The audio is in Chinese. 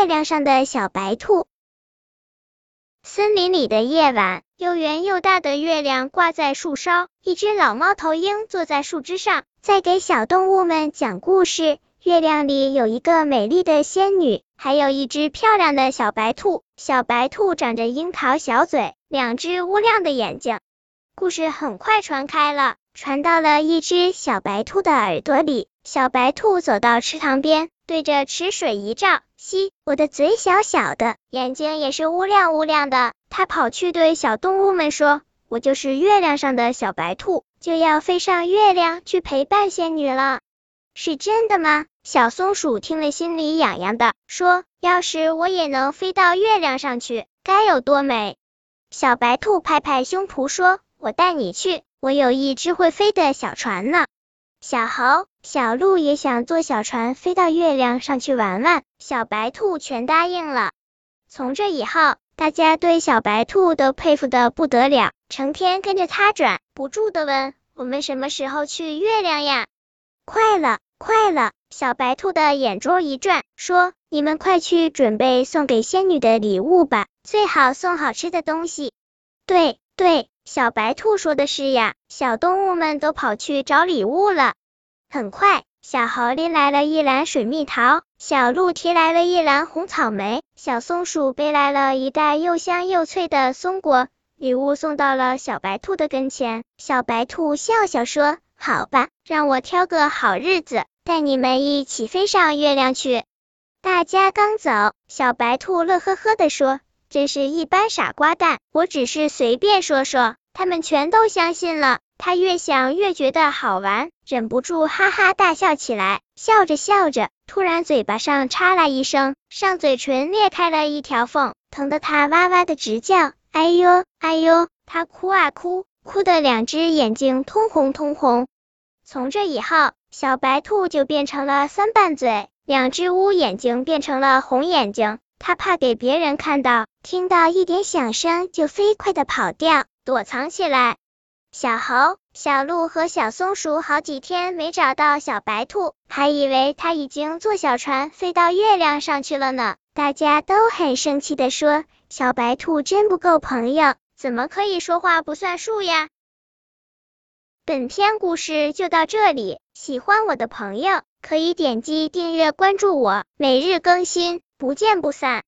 月亮上的小白兔。森林里的夜晚，又圆又大的月亮挂在树梢，一只老猫头鹰坐在树枝上，在给小动物们讲故事。月亮里有一个美丽的仙女，还有一只漂亮的小白兔。小白兔长着樱桃小嘴，两只乌亮的眼睛。故事很快传开了，传到了一只小白兔的耳朵里。小白兔走到池塘边，对着池水一照，嘻，我的嘴小小的，眼睛也是乌亮乌亮的。它跑去对小动物们说：“我就是月亮上的小白兔，就要飞上月亮去陪伴仙女了。”是真的吗？小松鼠听了心里痒痒的，说：“要是我也能飞到月亮上去，该有多美！”小白兔拍拍胸脯说：“我带你去，我有一只会飞的小船呢。”小猴、小鹿也想坐小船飞到月亮上去玩玩，小白兔全答应了。从这以后，大家对小白兔都佩服的不得了，成天跟着它转，不住的问：“我们什么时候去月亮呀？”快了，快了！小白兔的眼珠一转，说：“你们快去准备送给仙女的礼物吧，最好送好吃的东西。”对对，小白兔说的是呀。小动物们都跑去找礼物了。很快，小猴拎来了一篮水蜜桃，小鹿提来了一篮红草莓，小松鼠背来了一袋又香又脆的松果。礼物送到了小白兔的跟前，小白兔笑笑说。好吧，让我挑个好日子，带你们一起飞上月亮去。大家刚走，小白兔乐呵呵的说：“真是一般傻瓜蛋，我只是随便说说，他们全都相信了。”他越想越觉得好玩，忍不住哈哈大笑起来。笑着笑着，突然嘴巴上嚓啦一声，上嘴唇裂开了一条缝，疼得他哇哇的直叫：“哎呦，哎呦！”他哭啊哭。哭的两只眼睛通红通红，从这以后，小白兔就变成了三瓣嘴，两只乌眼睛变成了红眼睛。它怕给别人看到，听到一点响声就飞快的跑掉，躲藏起来。小猴、小鹿和小松鼠好几天没找到小白兔，还以为它已经坐小船飞到月亮上去了呢。大家都很生气的说：“小白兔真不够朋友。”怎么可以说话不算数呀？本篇故事就到这里，喜欢我的朋友可以点击订阅关注我，每日更新，不见不散。